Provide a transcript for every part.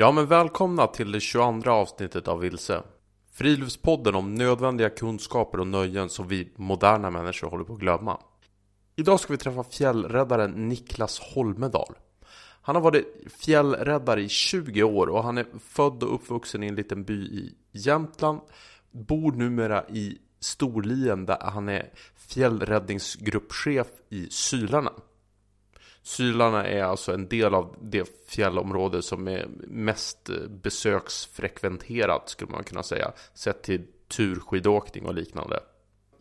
Ja, men välkomna till det 22 avsnittet av Vilse. Friluftspodden om nödvändiga kunskaper och nöjen som vi moderna människor håller på att glömma. Idag ska vi träffa fjällräddaren Niklas Holmedal. Han har varit fjällräddare i 20 år och han är född och uppvuxen i en liten by i Jämtland. Bor numera i Storlien där han är fjällräddningsgruppchef i Sylarna. Sylarna är alltså en del av det fjällområde som är mest besöksfrekventerat skulle man kunna säga. Sett till turskidåkning och liknande.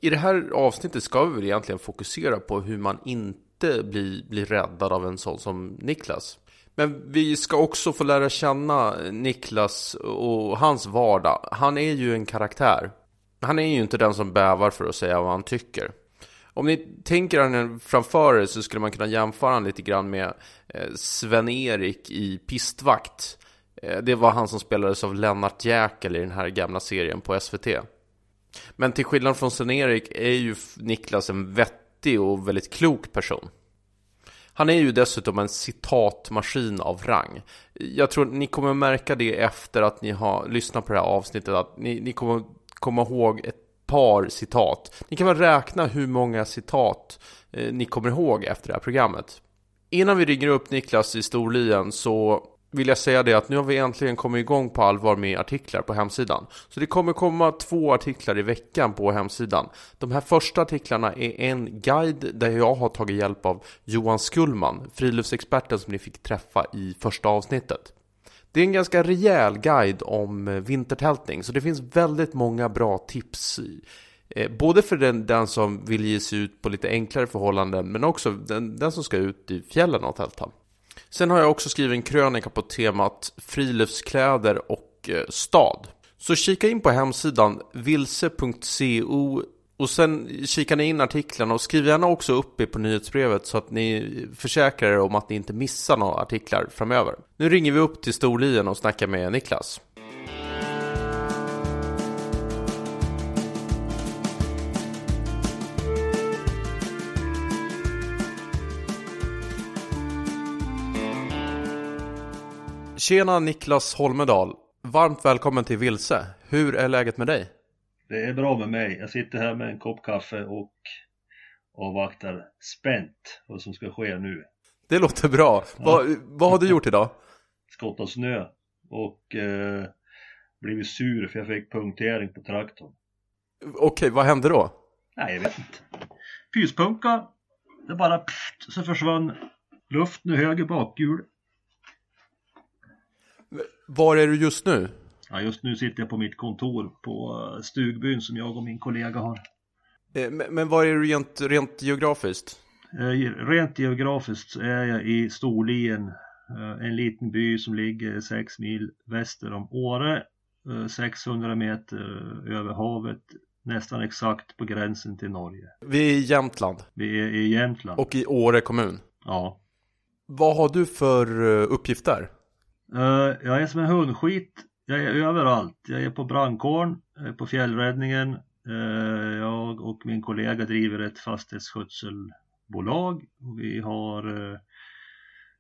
I det här avsnittet ska vi väl egentligen fokusera på hur man inte blir, blir räddad av en sån som Niklas. Men vi ska också få lära känna Niklas och hans vardag. Han är ju en karaktär. Han är ju inte den som bävar för att säga vad han tycker. Om ni tänker honom framför er så skulle man kunna jämföra honom lite grann med eh, Sven-Erik i Pistvakt. Eh, det var han som spelades av Lennart Jäkel i den här gamla serien på SVT. Men till skillnad från Sven-Erik är ju Niklas en vettig och väldigt klok person. Han är ju dessutom en citatmaskin av rang. Jag tror ni kommer märka det efter att ni har lyssnat på det här avsnittet, att ni, ni kommer komma ihåg ett par citat. Ni kan väl räkna hur många citat eh, ni kommer ihåg efter det här programmet. Innan vi ringer upp Niklas i Storlien så vill jag säga det att nu har vi äntligen kommit igång på allvar med artiklar på hemsidan. Så det kommer komma två artiklar i veckan på hemsidan. De här första artiklarna är en guide där jag har tagit hjälp av Johan Skullman, friluftsexperten som ni fick träffa i första avsnittet. Det är en ganska rejäl guide om eh, vintertältning, så det finns väldigt många bra tips. Eh, både för den, den som vill ge sig ut på lite enklare förhållanden, men också den, den som ska ut i fjällen och tälta. Sen har jag också skrivit en krönika på temat friluftskläder och eh, stad. Så kika in på hemsidan vilse.co och sen kikar ni in artiklarna och skriv gärna också upp er på nyhetsbrevet så att ni försäkrar er om att ni inte missar några artiklar framöver. Nu ringer vi upp till Storlien och snackar med Niklas. Tjena Niklas Holmedal! Varmt välkommen till Vilse. Hur är läget med dig? Det är bra med mig. Jag sitter här med en kopp kaffe och avvaktar spänt vad som ska ske nu. Det låter bra. Ja. Vad, vad har du gjort idag? Skottat snö och eh, blivit sur för jag fick punktering på traktorn. Okej, vad hände då? Nej, jag vet inte. Pyspunka. Det bara pft, så försvann luften ur höger bakhjul. Var är du just nu? Ja, just nu sitter jag på mitt kontor på eh, stugbyn som jag och min kollega har. Eh, men var är du rent, rent geografiskt? Eh, rent geografiskt är jag i Storlien, en liten by som ligger 6 mil väster om Åre, 600 meter över havet, nästan exakt på gränsen till Norge. Vi är i Jämtland. Vi är i Jämtland. Och i Åre kommun. Ja. Vad har du för uppgift där? Jag är som en hundskit jag är överallt. Jag är på brandkåren, på fjällräddningen. Eh, jag och min kollega driver ett fastighetsskötselbolag. Vi har eh,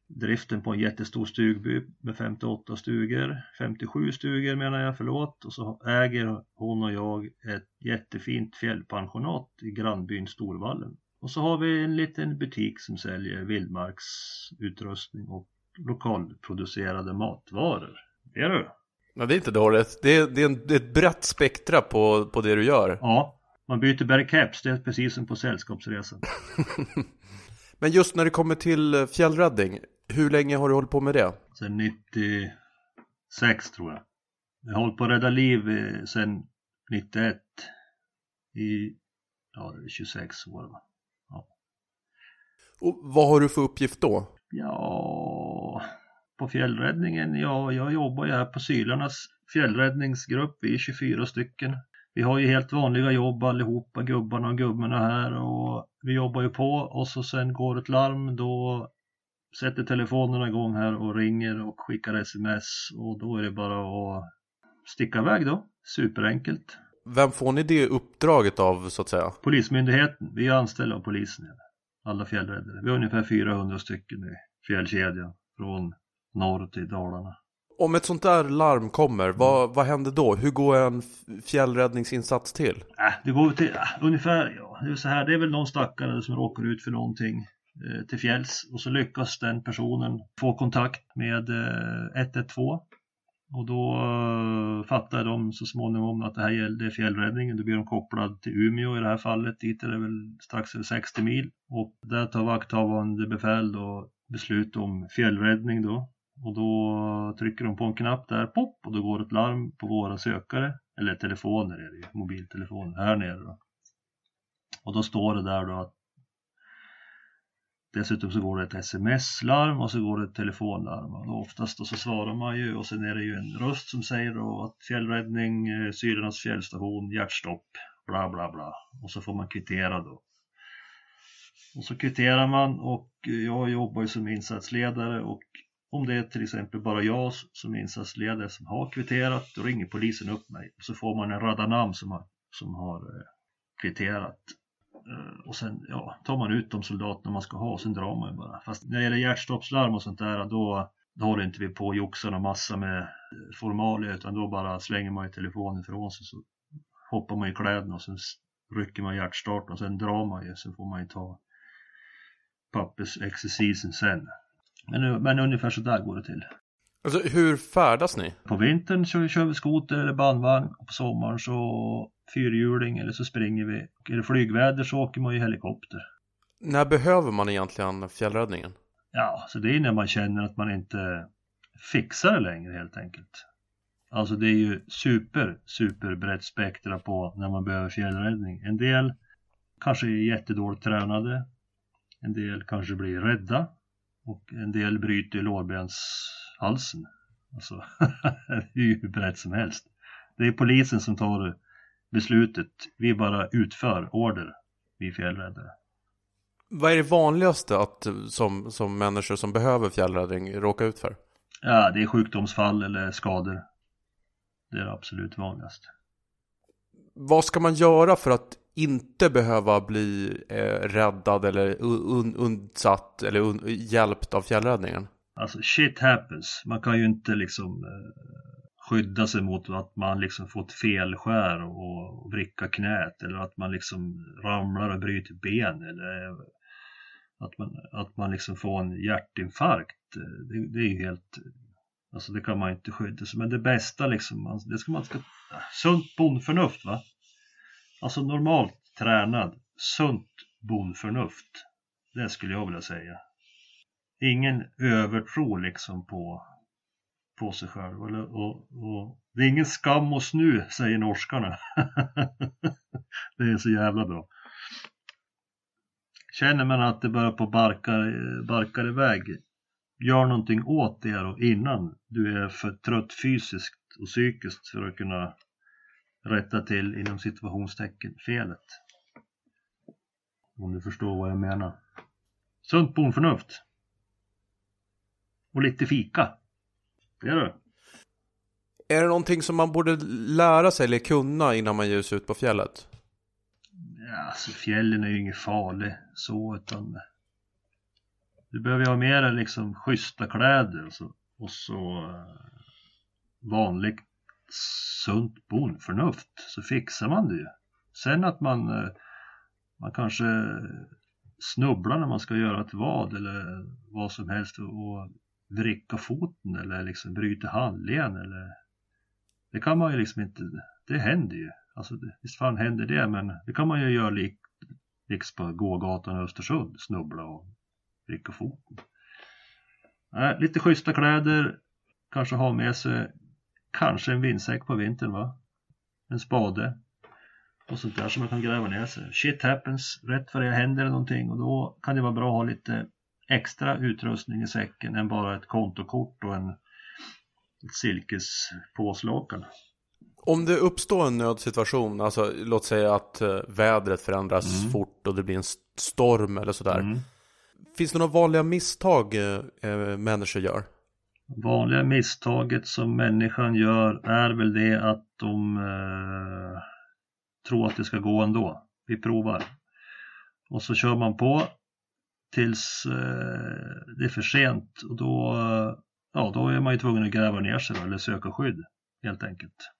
driften på en jättestor stugby med 58 stugor, 57 stugor menar jag, förlåt. Och så äger hon och jag ett jättefint fjällpensionat i grannbyn Storvallen. Och så har vi en liten butik som säljer vildmarksutrustning och lokalproducerade matvaror. Det är du. Ja, det är inte dåligt. Det är, det är, en, det är ett brett spektra på, på det du gör. Ja, man byter bara caps. Det är precis som på sällskapsresan. Men just när det kommer till eh, fjällräddning, hur länge har du hållit på med det? Sen 96 tror jag. Jag har hållit på att rädda liv sen 91 i ja, 26 år. Va? Ja. Och vad har du för uppgift då? Ja, på fjällräddningen, ja, jag jobbar ju här på Sylarnas fjällräddningsgrupp, vi är 24 stycken. Vi har ju helt vanliga jobb allihopa, gubbarna och gummorna här och vi jobbar ju på och så sen går ett larm då sätter telefonerna igång här och ringer och skickar sms och då är det bara att sticka iväg då. Superenkelt. Vem får ni det uppdraget av så att säga? Polismyndigheten. Vi är anställda av polisen. Alla fjällräddare. Vi har ungefär 400 stycken i fjällkedjan från norr till Dalarna. Om ett sånt där larm kommer, vad, vad händer då? Hur går en fjällräddningsinsats till? Äh, det går till äh, ungefär, ja, det är så här, det är väl någon stackare som råkar ut för någonting eh, till fjälls och så lyckas den personen få kontakt med eh, 112 och då eh, fattar de så småningom att det här gällde fjällräddningen. Då blir de kopplad till Umeå i det här fallet. Dit är det väl strax över 60 mil och där tar vakthavande befäl då beslut om fjällräddning då. Och då trycker de på en knapp där, pop, och då går ett larm på våra sökare, eller telefoner är det ju, mobiltelefoner här nere då. Och då står det där då att Dessutom så går det ett sms-larm och så går det ett telefonlarm. Och oftast då så svarar man ju och sen är det ju en röst som säger då att fjällräddning, eh, fjällstation, hjärtstopp, bla bla bla. Och så får man kvittera då. Och så kvitterar man och jag jobbar ju som insatsledare och om det är till exempel bara jag som insatsledare som har kvitterat, då ringer polisen upp mig. Och så får man en radda namn som har, som har eh, kvitterat. Eh, och sen ja, tar man ut de soldaterna man ska ha och sen drar man ju bara. Fast när det gäller hjärtstoppslarm och sånt där, då, då håller inte vi på och joxar en massa med eh, formalia utan då bara slänger man ju telefonen ifrån sig så hoppar man i kläderna och sen rycker man hjärtstarten och sen drar man ju. Sen får man ju ta pappersexercisen sen. Men, men ungefär så där går det till. Alltså hur färdas ni? På vintern så kör vi skoter eller bandvagn och på sommaren så fyrhjuling eller så springer vi. Och är det flygväder så åker man ju helikopter. När behöver man egentligen fjällräddningen? Ja, så det är när man känner att man inte fixar det längre helt enkelt. Alltså det är ju super, super brett spektra på när man behöver fjällräddning. En del kanske är jättedåligt tränade. En del kanske blir rädda. Och en del bryter lårbenshalsen. Alltså, hur brett som helst. Det är polisen som tar beslutet. Vi bara utför order, vi fjällräddare. Vad är det vanligaste att som, som människor som behöver fjällräddning råkar ut för? Ja, det är sjukdomsfall eller skador. Det är det absolut vanligast. Vad ska man göra för att inte behöva bli eh, räddad eller un- undsatt eller un- hjälpt av fjällräddningen? Alltså shit happens. Man kan ju inte liksom eh, skydda sig mot att man liksom fått felskär och, och vricka knät eller att man liksom ramlar och bryter ben eller eh, att man, att man liksom får en hjärtinfarkt. Det, det är ju helt, alltså det kan man inte skydda sig Men det bästa liksom, man, det ska man ska, sunt bondförnuft va? Alltså normalt tränad, sunt bondförnuft. Det skulle jag vilja säga ingen övertro liksom på, på sig själv. Eller, och, och, det är ingen skam oss nu, säger norskarna. det är så jävla bra. Känner man att det börjar på barkar, barkar iväg, gör någonting åt det då innan du är för trött fysiskt och psykiskt för att kunna rätta till inom situationstecken felet. Om du förstår vad jag menar. Sunt bondförnuft. Och lite fika. Det är det. Är det någonting som man borde lära sig eller kunna innan man ger sig ut på fjället? Ja, alltså fjällen är ju inget farligt så utan du behöver ju ha med dig liksom schyssta kläder och så, och så eh, vanligt sunt bondförnuft så fixar man det ju. Sen att man, eh, man kanske snubblar när man ska göra ett vad eller vad som helst och vricka foten eller liksom bryta handleden eller det kan man ju liksom inte, det händer ju. Alltså visst fan händer det men det kan man ju göra lik, liks på gågatan i Östersund, snubbla och vricka foten. Äh, lite schyssta kläder, kanske ha med sig kanske en vindsäck på vintern va? En spade och sånt där som man kan gräva ner sig. Shit happens, rätt vad det händer det någonting och då kan det vara bra att ha lite extra utrustning i säcken än bara ett kontokort och en ett silkespåslakan. Om det uppstår en nödsituation, alltså låt säga att eh, vädret förändras Mm. fort och det blir en st- storm eller sådär. Mm. Finns det några vanliga misstag eh, eh, människor gör? Vanliga misstaget som människan gör är väl det att de eh, tror att det ska gå ändå. Vi provar. Och så kör man på tills eh, det är för sent och då, ja, då är man ju tvungen att gräva ner sig då, eller söka skydd helt enkelt.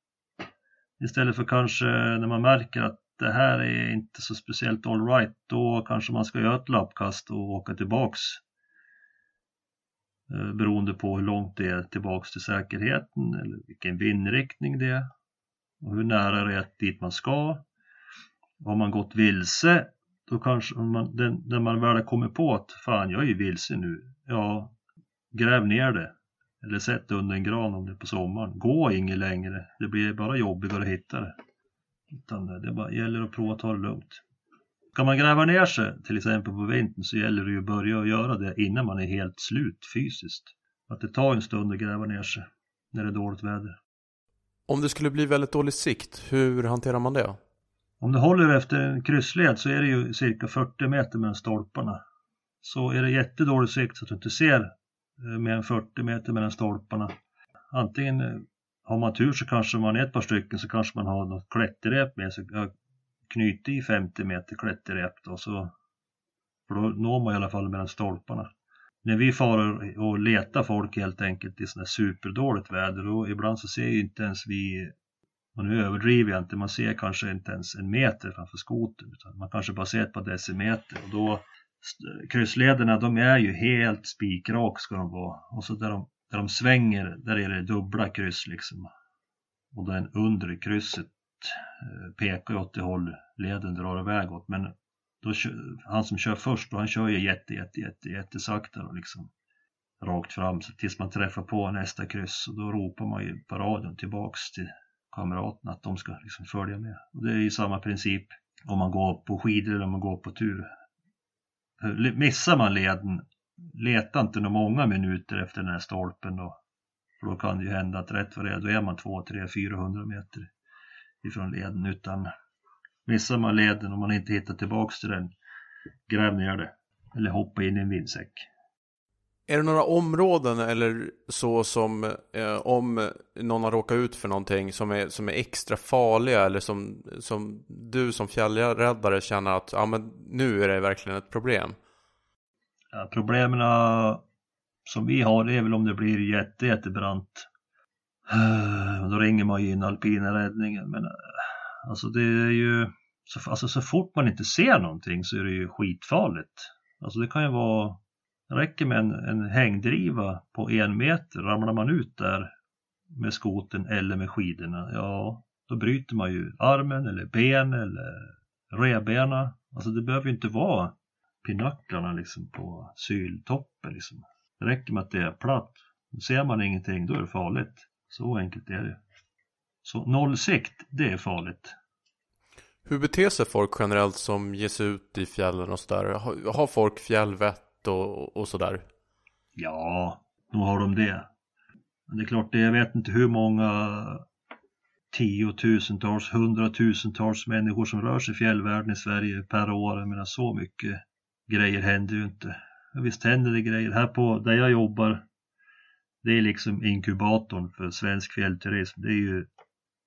Istället för kanske när man märker att det här är inte så speciellt alright, då kanske man ska göra ett lappkast och åka tillbaks. Eh, beroende på hur långt det är tillbaks till säkerheten eller vilken vindriktning det är och hur nära det är dit man ska. Har man gått vilse, då kanske man, den, när man väl kommer på att fan, jag är ju vilse nu. Ja, gräv ner det. Eller sätt det under en gran om det är på sommaren. Gå inget längre. Det blir bara jobbigare att hitta det. Utan det bara gäller att prova att ta det lugnt. Kan man gräva ner sig till exempel på vintern så gäller det ju att börja göra det innan man är helt slut fysiskt. Att det tar en stund att gräva ner sig när det är dåligt väder. Om det skulle bli väldigt dålig sikt, hur hanterar man det? Om du håller efter en kryssled så är det ju cirka 40 meter mellan stolparna. Så är det jättedålig sikt så att du inte ser eh, mer än 40 meter mellan stolparna. Antingen eh, har man tur så kanske man är ett par stycken så kanske man har något klätterrep med sig knyte i 50 meter klätterrep då så för då når man i alla fall mellan stolparna. När vi far och letar folk helt enkelt i sådana här superdåligt väder då ibland så ser ju inte ens vi och nu överdriver jag inte, man ser kanske inte ens en meter framför skoten utan man kanske bara ser ett par decimeter och då krysslederna de är ju helt spikrak ska de vara och så där de, där de svänger där är det dubbla kryss liksom och den undre krysset Eh, pekar ju åt det håll leden drar iväg åt men då, han som kör först, då, han kör ju jätte, jätte, jätte, jättesakta då liksom rakt fram så tills man träffar på nästa kryss och då ropar man ju på radion tillbaks till kamraterna att de ska liksom följa med. Och det är ju samma princip om man går på skidor eller om man går på tur. Missar man leden, leta inte några många minuter efter den här stolpen då. För då kan det ju hända att rätt vad det är, då är man 2, 3, 400 meter ifrån leden. Utan missar man leden och man inte hittar tillbaks till den, gräv ner det. Eller hoppa in i en vindsäck. Är det några områden eller så som eh, om någon har råkat ut för någonting som är, som är extra farliga eller som, som du som fjällräddare känner att ja, men nu är det verkligen ett problem? Ja, problemen som vi har det är väl om det blir jätte, jättebrant. Eh, då ringer man ju in alpina räddningen men eh, alltså det är ju så, alltså, så fort man inte ser någonting så är det ju skitfarligt. Alltså det kan ju vara det räcker med en, en hängdriva på en meter, ramlar man ut där med skoten eller med skidorna, ja då bryter man ju armen eller ben eller revbena. Alltså det behöver ju inte vara pinaklarna liksom på syltoppen liksom. Det räcker med att det är platt. Ser man ingenting då är det farligt. Så enkelt är det. Så nollsikt, det är farligt. Hur beter sig folk generellt som ger sig ut i fjällen och sådär? Har folk fjällvett och, och sådär? Ja, nog har de det. Men det är klart, det, jag vet inte hur många tiotusentals, hundratusentals människor som rör sig i fjällvärlden i Sverige per år. Jag menar så mycket grejer händer ju inte. Visst händer det grejer. Här på där jag jobbar, det är liksom inkubatorn för svensk fjällturism. Det är ju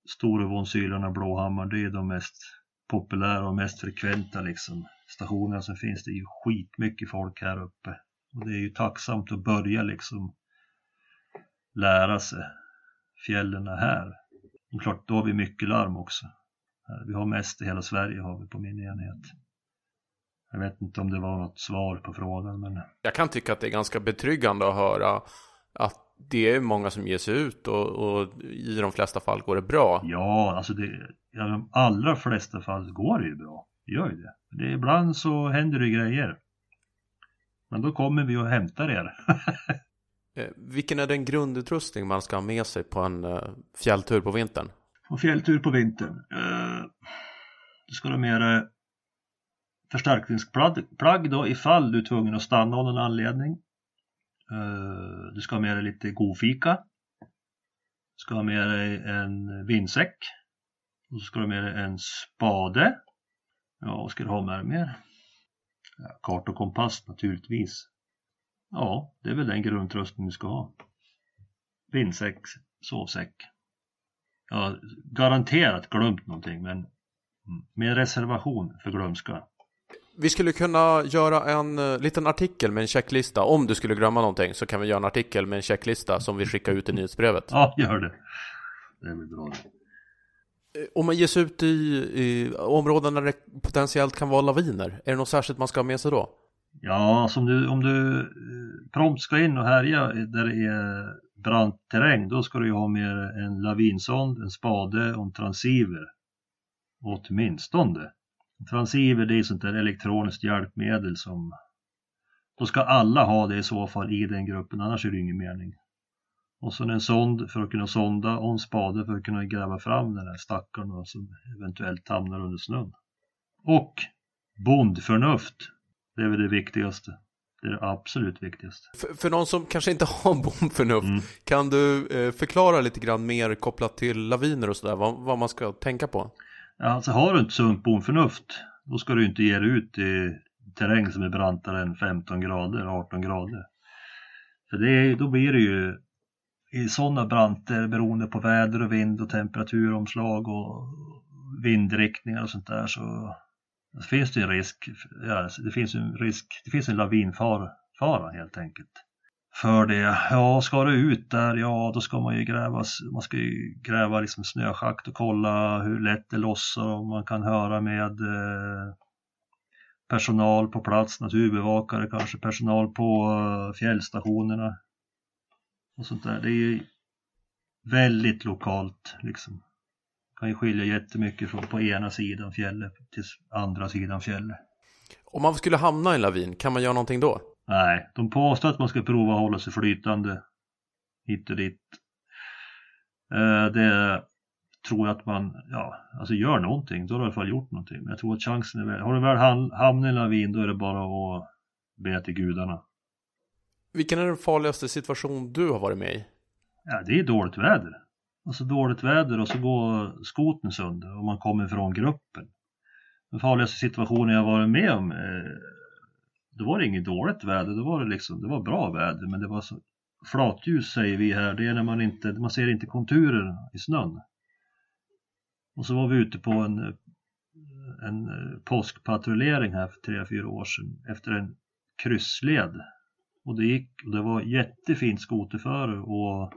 Storevånsylarna, Blåhammar, det är de mest populära och mest frekventa liksom stationerna som finns. Det är ju skitmycket folk här uppe. Och det är ju tacksamt att börja liksom lära sig fjällen här. Och klart, då har vi mycket larm också. Vi har mest i hela Sverige har vi på min enhet. Jag vet inte om det var något svar på frågan men... Jag kan tycka att det är ganska betryggande att höra att det är många som ger sig ut och, och i de flesta fall går det bra. Ja, alltså det, i de allra flesta fall går det ju bra. Det gör ju det. det. Ibland så händer det grejer. Men då kommer vi och hämtar er. Eh, vilken är den grundutrustning man ska ha med sig på en uh, fjälltur på vintern? På fjälltur på vintern? Uh, du ska ha med dig förstärkningsplagg då ifall du är tvungen att stanna av någon anledning. Eh, du ska ha med dig lite godfika. Du ska ha med dig en vindsäck. Och så ska du ha med dig en spade. Ja, vad ska du ha med dig mer? Ja, kart och kompass naturligtvis. Ja, det är väl den grundtrösten du ska ha. Vindsäck, sovsäck. Jag har garanterat glömt någonting men mm, med reservation för glömska. Vi skulle kunna göra en uh, liten artikel med en checklista. Om du skulle glömma någonting så kan vi göra en artikel med en checklista som vi skickar ut i nyhetsbrevet. Ja, gör det. Det är väl bra. Eh, om man ger sig ut i, i områden där det potentiellt kan vara laviner, är det något särskilt man ska ha med sig då? Ja, som du, om du eh, prompt ska in och härja där det är brant terräng, då ska du ju ha med en lavinsond, en spade och en transceiver. Åtminstone. Transceiver det är sånt där elektroniskt hjälpmedel som då ska alla ha det i så fall i den gruppen, annars är det ingen mening. Och sen en sond för att kunna sonda och en spade för att kunna gräva fram den här stackarn som eventuellt hamnar under snön. Och bondförnuft. Det är väl det viktigaste. Det är det absolut viktigaste. För, för någon som kanske inte har bondförnuft, mm. kan du eh, förklara lite grann mer kopplat till laviner och sådär, vad, vad man ska tänka på? Alltså har du inte sunt bondförnuft, då ska du inte ge dig ut i terräng som är brantare än 15 grader, 18 grader. För det då blir det ju i sådana branter beroende på väder och vind och temperaturomslag och vindriktningar och sånt där så det finns det en risk, ja, det finns en risk, det finns en lavinfara helt enkelt. För det, ja ska du ut där, ja då ska man ju gräva, man ska ju gräva liksom snöschakt och kolla hur lätt det lossar och man kan höra med eh, personal på plats, naturbevakare kanske, personal på eh, fjällstationerna och sånt där. Det är ju väldigt lokalt liksom. Kan ju skilja jättemycket från på ena sidan fjället till andra sidan fjället. Om man skulle hamna i en lavin, kan man göra någonting då? Nej, de påstår att man ska prova att hålla sig flytande hit och dit. Eh, det tror jag att man, ja, alltså gör någonting, då har du i alla fall gjort någonting. Men jag tror att chansen är väl, har du väl hamnat i en lavin då är det bara att be till gudarna. Vilken är den farligaste situation du har varit med i? Ja, det är dåligt väder. Alltså dåligt väder och så går skoten sönder och man kommer från gruppen. Den farligaste situationen jag varit med om, eh, då var det inget dåligt väder, då var det liksom, det var bra väder men det var så flatljus säger vi här, det är när man inte, man ser inte konturer i snön. Och så var vi ute på en, en påskpatrullering här för tre, fyra år sedan efter en kryssled. Och det gick och det var jättefint skoterföre och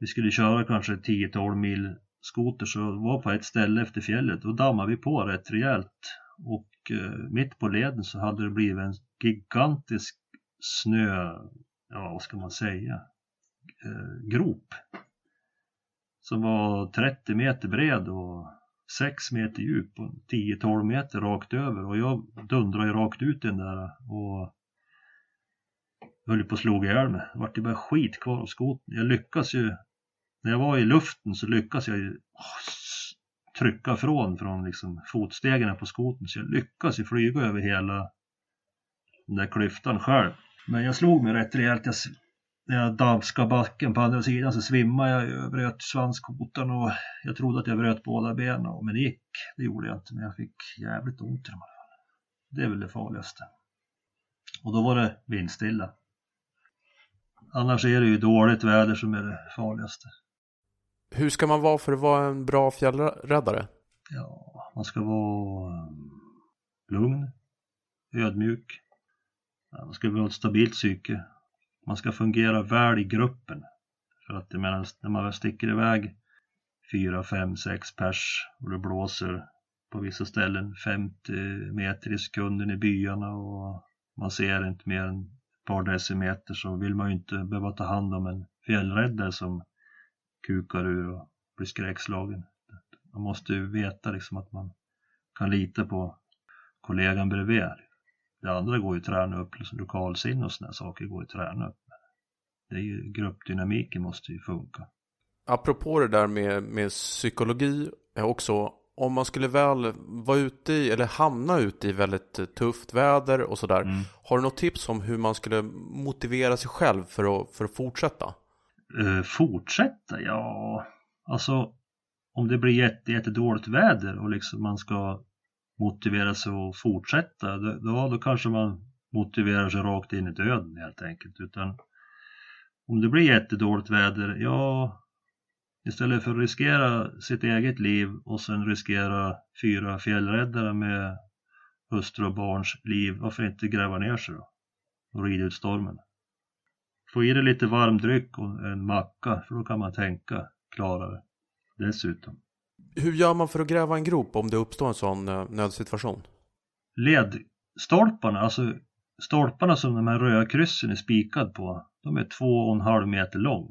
vi skulle köra kanske 10-12 mil skoter så var på ett ställe efter fjället. Då dammade vi på rätt rejält och eh, mitt på leden så hade det blivit en gigantisk snö, ja vad ska man säga, eh, grop som var 30 meter bred och 6 meter djup och 10-12 meter rakt över och jag dundrade ju rakt ut i den där och höll på att slå ihjäl mig. Det vart ju bara skit kvar av skoten. Jag lyckas ju, när jag var i luften så lyckas jag ju trycka från från liksom fotstegen på skoten så jag lyckas ju flyga över hela den där klyftan själv. Men jag slog mig rätt rejält. Jag, när jag damskade backen på andra sidan så svimmade jag. Jag bröt svanskotan och jag trodde att jag bröt båda benen. Men det gick. Det gjorde jag inte. Men jag fick jävligt ont i dem här. Det är väl det farligaste. Och då var det vindstilla. Annars är det ju dåligt väder som är det farligaste. Hur ska man vara för att vara en bra fjällräddare? Ja, man ska vara eh, lugn, ödmjuk. Man ska ha ett stabilt psyke. Man ska fungera väl i gruppen. För att menar, när man väl sticker iväg fyra, fem, sex pers och det blåser på vissa ställen 50 meter i sekunden i byarna och man ser inte mer än ett par decimeter så vill man ju inte behöva ta hand om en fjällräddare som kukar ur och blir skräckslagen. Man måste ju veta liksom att man kan lita på kollegan bredvid. Det andra går ju att träna upp, liksom lokalsinne och sådana saker går ju att träna upp. Det är ju, gruppdynamiken måste ju funka. Apropå det där med, med psykologi är också om man skulle väl vara ute i, eller hamna ute i väldigt tufft väder och sådär. Mm. Har du något tips om hur man skulle motivera sig själv för att, för att fortsätta? Eh, fortsätta? Ja, alltså om det blir jätte, jättedåligt väder och liksom man ska motivera sig att fortsätta, då, då kanske man motiverar sig rakt in i döden helt enkelt. Utan om det blir jättedåligt väder, ja, Istället för att riskera sitt eget liv och sen riskera fyra fjällräddare med hustru och barns liv, varför inte gräva ner sig då? Och rida ut stormen. Få i dig lite varm dryck och en macka, för då kan man tänka klarare. Dessutom. Hur gör man för att gräva en grop om det uppstår en sån eh, nödsituation? Ledstolparna, alltså stolparna som de här röda kryssen är spikad på, de är två och en halv meter lång.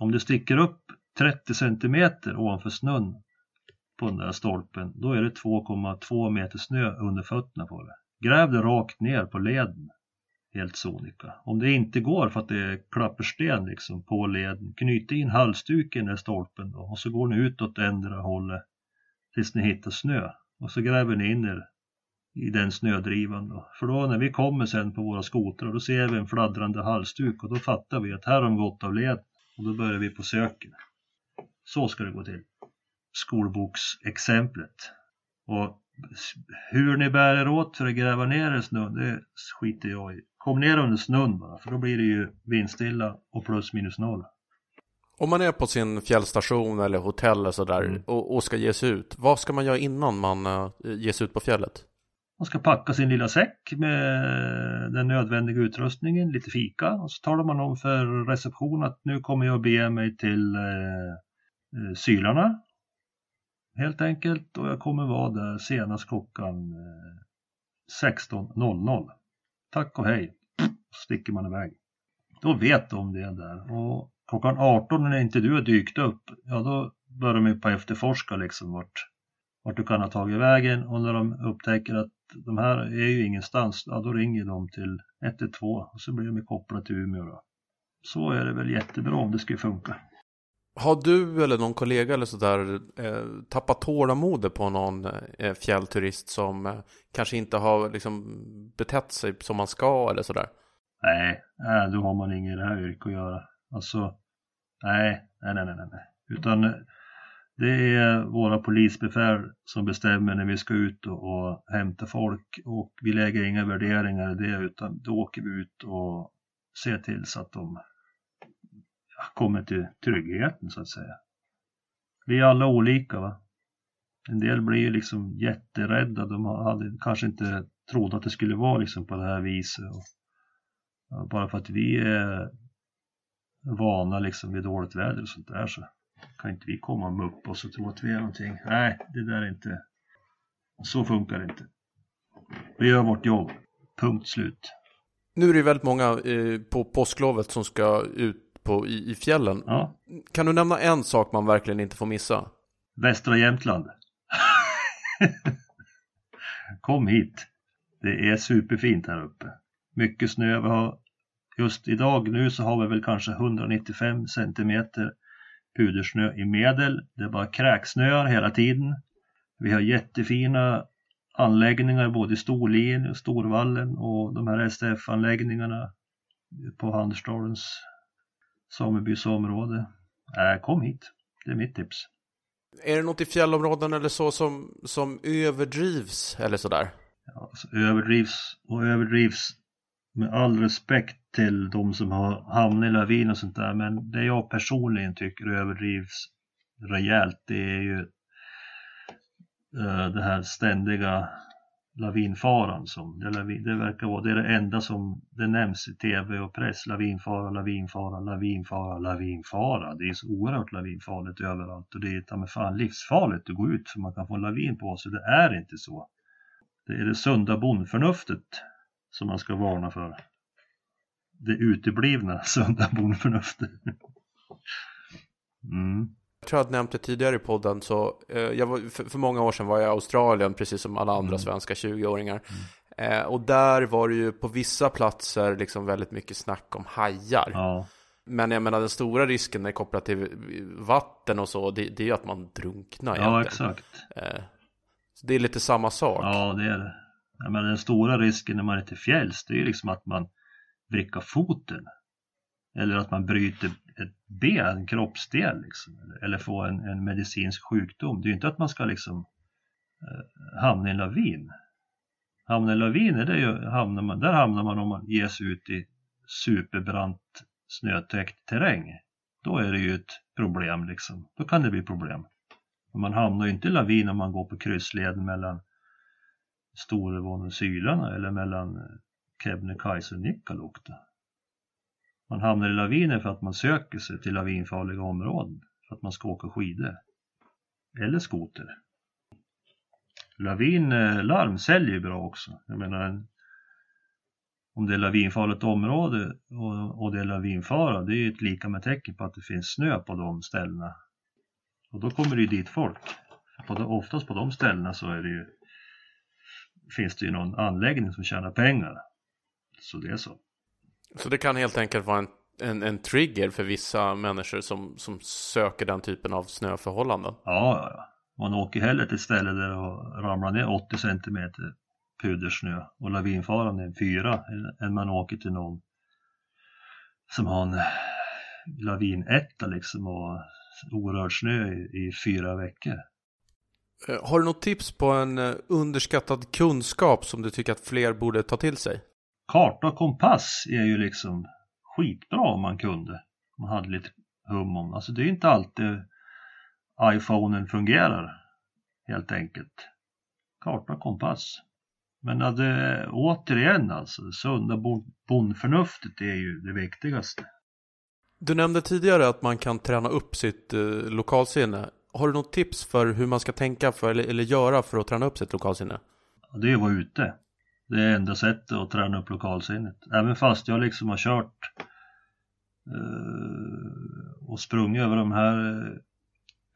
Om det sticker upp 30 centimeter ovanför snön på den där stolpen, då är det 2,2 meter snö under fötterna på det. Gräv det rakt ner på leden, helt sonika. Om det inte går för att det är klappersten liksom på leden, knyt in halsduken i stolpen då, och så går ni utåt ändra hållet tills ni hittar snö. Och så gräver ni in er i den snödrivan då. För då när vi kommer sen på våra skotrar då ser vi en fladdrande halsduk och då fattar vi att här har de gått av led och då börjar vi på söken. Så ska det gå till. Skolboksexemplet. Och hur ni bär er åt för att gräva ner er snön, det skiter jag i. Kom ner under snön bara, för då blir det ju vindstilla och plus minus noll. Om man är på sin fjällstation eller hotell eller sådär mm. och, och, ska ge sig ut, vad ska man göra innan man uh, ger sig ut på fjället? Man ska packa sin lilla säck med den nödvändiga utrustningen, lite fika och så talar man om för receptionen att nu kommer jag bege mig till eh, eh Sylarna helt enkelt och jag kommer vara där senast klockan eh, 16.00. Tack och hej, så sticker man iväg. Då vet de det där och klockan 18 när inte du har dykt upp, ja då börjar de ju på efterforska liksom vart, vart du kan ha tagit vägen och när de upptäcker att de här är ju ingenstans, ja då ringer de till 112 och så blir de kopplade till Umeå då. Så är det väl jättebra om det skulle funka. Har du eller någon kollega eller sådär eh, tappat tålamodet på någon eh, fjällturist som eh, kanske inte har liksom betett sig som man ska eller sådär? Nej, nej då har man inget i det här yrket att göra. Alltså, nej, nej, nej, nej, nej. Utan eh, det är våra polisbefäl som bestämmer när vi ska ut och, och hämta folk och vi lägger inga värderingar i det utan då åker vi ut och ser till så att de kommer till tryggheten så att säga. Vi är alla olika va. En del blir ju liksom jätterädda. De hade kanske inte trott att det skulle vara liksom på det här viset. Och bara för att vi är vana liksom vid dåligt väder och sånt där så kan inte vi komma och muppa oss och tro att vi är någonting. Nej, det där är inte... Så funkar det inte. Vi gör vårt jobb. Punkt slut. Nu är det väldigt många eh, på påsklovet som ska ut på, i, i fjällen. Ja. Kan du nämna en sak man verkligen inte får missa? Västra Jämtland. Kom hit. Det är superfint här uppe. Mycket snö. Vi har just idag nu så har vi väl kanske 195 centimeter pudersnö i medel. Det är bara kräksnöar hela tiden. Vi har jättefina anläggningar både i Storlien och Storvallen och de här STF-anläggningarna på Handelsdalens samebys område. Äh, kom hit, det är mitt tips. Är det något i fjällområden eller så som, som överdrivs eller sådär? Ja, alltså, överdrivs och överdrivs med all respekt till de som har hamnat i lavin och sånt där, men det jag personligen tycker överdrivs rejält, det är ju uh, det här ständiga lavinfaran som det, det verkar vara, det är det enda som det nämns i tv och press, lavinfara, lavinfara, lavinfara, lavinfara. Det är så oerhört lavinfarligt överallt och det är ta med fan livsfarligt att gå ut för man kan få en lavin på sig. Det är inte så. Det är det sunda bondförnuftet som man ska varna för. Det uteblivna sunda bondförnuftet. Mm. Jag tror att jag nämnt det tidigare i podden, så eh, jag var, för, för, många år sedan var jag i Australien, precis som alla andra mm. svenska 20-åringar. Mm. Eh, och där var det ju på vissa platser liksom väldigt mycket snack om hajar. Ja. Men jag menar den stora risken är kopplat till vatten och så, det, det är ju att man drunknar. Ja, egentligen. exakt. Eh, så det är lite samma sak. Ja, det är det. Men den stora risken när man är till fjälls, det är ju liksom att man vrickar foten. Eller att man bryter ett ben, en kroppsdel liksom. Eller få en, en medicinsk sjukdom. Det är ju inte att man ska liksom eh, hamna i en lavin. Hamna i en lavin, är det ju, hamnar man, där hamnar man om man ger sig ut i superbrant snötäckt terräng. Då är det ju ett problem liksom. Då kan det bli problem. Men man hamnar ju inte i lavin om man går på kryssleden mellan Storvon och Sylarna eller mellan eh, Kebnekaise och Nikkaluokta. Man hamnar i laviner för att man söker sig till lavinfarliga områden för att man ska åka skidor. Eller skoter. Lavinlarm säljer ju bra också. Jag menar, om det är lavinfarligt område och, det är lavinfara, det är ju ett lika med tecken på att det finns snö på de ställena. Och då kommer det ju dit folk. På de, oftast på de ställena så är det ju, finns det ju någon anläggning som tjänar pengar. Så det är så. Så det kan helt enkelt vara en, en, en trigger för vissa människor som, som söker den typen av snöförhållanden? Ja, ja. Man åker hellre till ett ställe där det ramlar ner 80 centimeter pudersnö och lavinfaran är 4 än man åker till någon som har en lavinetta liksom och orörd snö i, i fyra veckor. Eh, har du något tips på en eh, underskattad kunskap som du tycker att fler borde ta till sig? Karta och kompass är ju liksom skitbra om man kunde. Om man hade lite hum om. Alltså det är inte alltid iPhonen fungerar helt enkelt. Karta och kompass. Men det, återigen alltså, sunda bondförnuftet är ju det viktigaste. Du nämnde tidigare att man kan träna upp sitt eh, lokalsinne. Har du något tips för hur man ska tänka för, eller, eller göra för att träna upp sitt lokalsinne? Det är att vara ute. Det är enda sättet att träna upp lokalsinnet. Även fast jag liksom har kört eh, och sprungit över de här eh,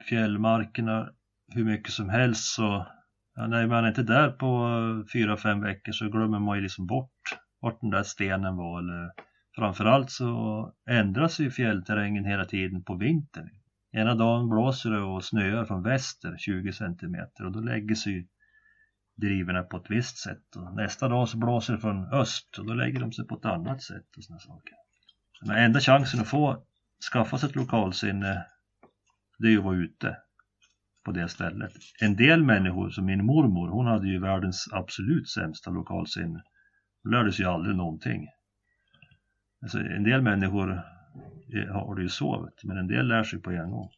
fjällmarkerna hur mycket som helst så ja, när man är inte där på fyra, fem veckor så glömmer man ju liksom bort vart den där stenen var eller framförallt så ändras ju fjällterrängen hela tiden på vintern. Ena dagen blåser det och snöar från väster 20 centimeter och då lägger sig driverna på ett visst sätt. Och nästa dag så blåser det från öst och då lägger de sig på ett annat sätt och sådana saker. Den enda chansen att få skaffa sig ett lokalsinne det är ju att vara ute på det stället. En del människor, som min mormor, hon hade ju världens absolut sämsta lokalsinne. Hon lärde sig ju aldrig någonting. Alltså, en del människor eh, har det ju så, men en del lär sig på en gång.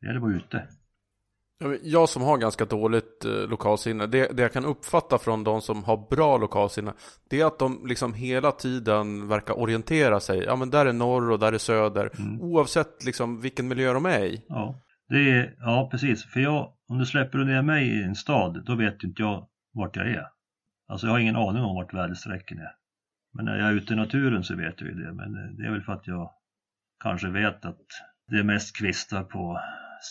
Det gäller att vara ute. Jag som har ganska dåligt eh, lokalsinne, det, det jag kan uppfatta från de som har bra lokalsinne, det är att de liksom hela tiden verkar orientera sig. Ja men där är norr och där är söder, mm. oavsett liksom vilken miljö de är i. Ja, det är, ja precis. För jag, om du släpper ner mig i en stad, då vet inte jag vart jag är. Alltså jag har ingen aning om vart väderstrecken är. Men när jag är ute i naturen så vet jag ju det. Men det är väl för att jag kanske vet att det är mest kvistar på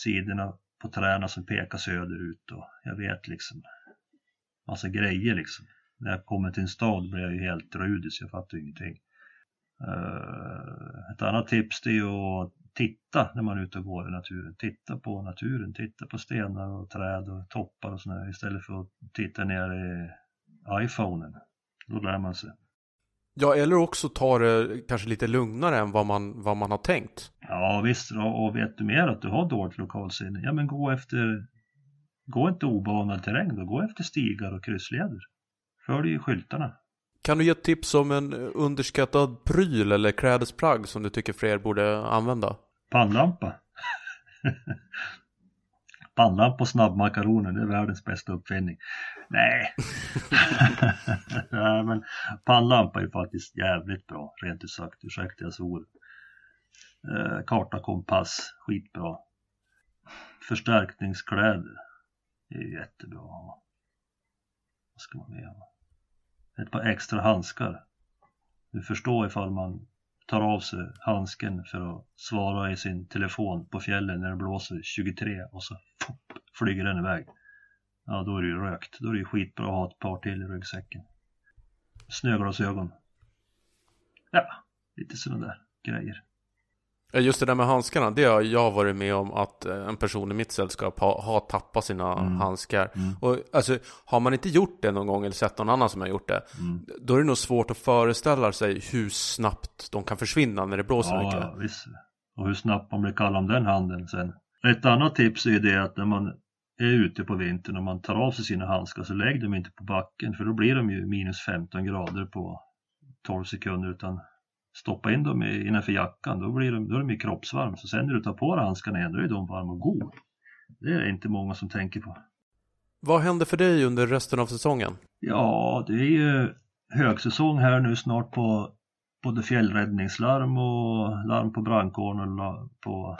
sidorna på träden som pekar söderut och jag vet liksom massa grejer liksom. När jag kommer till en stad blir jag ju helt rudis, jag fattar ingenting. Eh, ett annat tips det är ju att titta när man är ute och går i naturen. Titta på naturen, titta på stenar och träd och toppar och sådär istället för att titta ner i iPhonen. Då lär man sig. Ja, eller också ta det kanske lite lugnare än vad man, vad man har tänkt. Ja, visst. Och vet du mer att du har dåligt lokalsinne, ja men gå efter, gå inte obanad terräng då, gå efter stigar och kryssleder. Följ skyltarna. Kan du ge tips om en underskattad pryl eller klädesplagg som du tycker fler borde använda? Pannlampa. Pannlampa och snabbmakaroner, det är världens bästa uppfinning. Nej, Nej men pannlampa är faktiskt jävligt bra, rent ut sagt. Ursäkta jag svor. Eh, karta, kompass, skitbra. Förstärkningskläder, det är jättebra. Vad ska man mer ha? Ett par extra handskar. Du förstår ifall man tar av sig handsken för att svara i sin telefon på fjällen när det blåser 23 och så flyger den iväg. Ja, då är det ju rökt. Då är det ju skitbra att ha ett par till i ryggsäcken. Snöglasögon. Ja, lite sådana där grejer. Just det där med handskarna, det har jag varit med om att eh, en person i mitt sällskap har, har tappat sina mm. handskar. Mm. Och alltså, har man inte gjort det någon gång eller sett någon annan som har gjort det, mm. då är det nog svårt att föreställa sig hur snabbt de kan försvinna när det blåser ja, mycket. Ja, visst. Och hur snabbt man blir kall om den handen sen. Ett annat tips är det att när man är ute på vintern och man tar av sig sina handskar så lägg dem inte på backen för då blir de ju minus 15 grader på 12 sekunder utan stoppa in dem innanför jackan, då, blir de, då är de ju kroppsvarm. Så sen när du tar på dig handskarna igen, då är de varma och god. Det är inte många som tänker på. Vad händer för dig under resten av säsongen? Ja, det är ju högsäsong här nu snart på både fjällräddningslarm och larm på brandkåren och på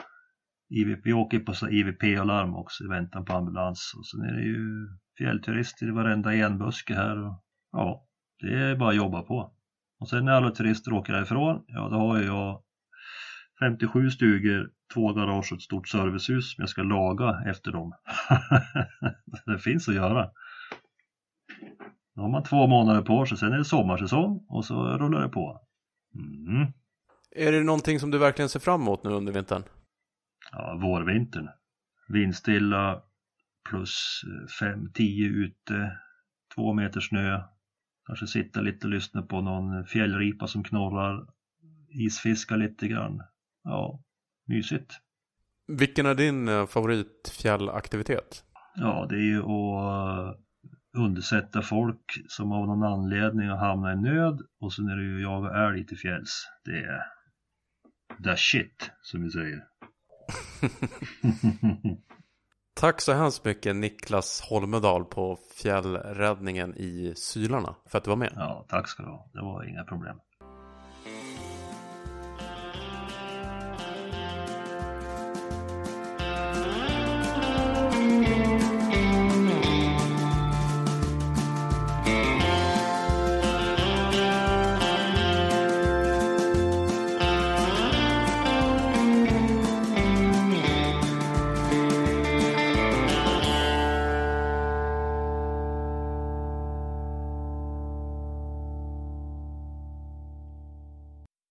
IVP. Vi åker på IVP och larm också i väntan på ambulans. Och sen är det ju fjällturister i varenda enbuske här. Och, ja, det är bara att jobba på. Och sen när alla turister åker härifrån, ja då har jag 57 stugor, två garage och ett stort servicehus som jag ska laga efter dem. det finns att göra. Då har man två månader på sig, sen är det sommarsäsong och så rullar det på. Mm. Är det någonting som du verkligen ser fram emot nu under vintern? Ja, vårvintern. Vindstilla plus 5-10 ute, två meter snö. Kanske sitta lite och lyssna på någon fjällripa som knorrar, isfiska lite grann. Ja, mysigt. Vilken är din eh, favoritfjällaktivitet? Ja, det är ju att undsätta folk som av någon anledning har hamnat i nöd och sen är det ju jaga älg till fjälls. Det är the shit, som vi säger. Tack så hemskt mycket Niklas Holmedal på fjällräddningen i Sylarna för att du var med. Ja, tack ska du ha. Det var inga problem.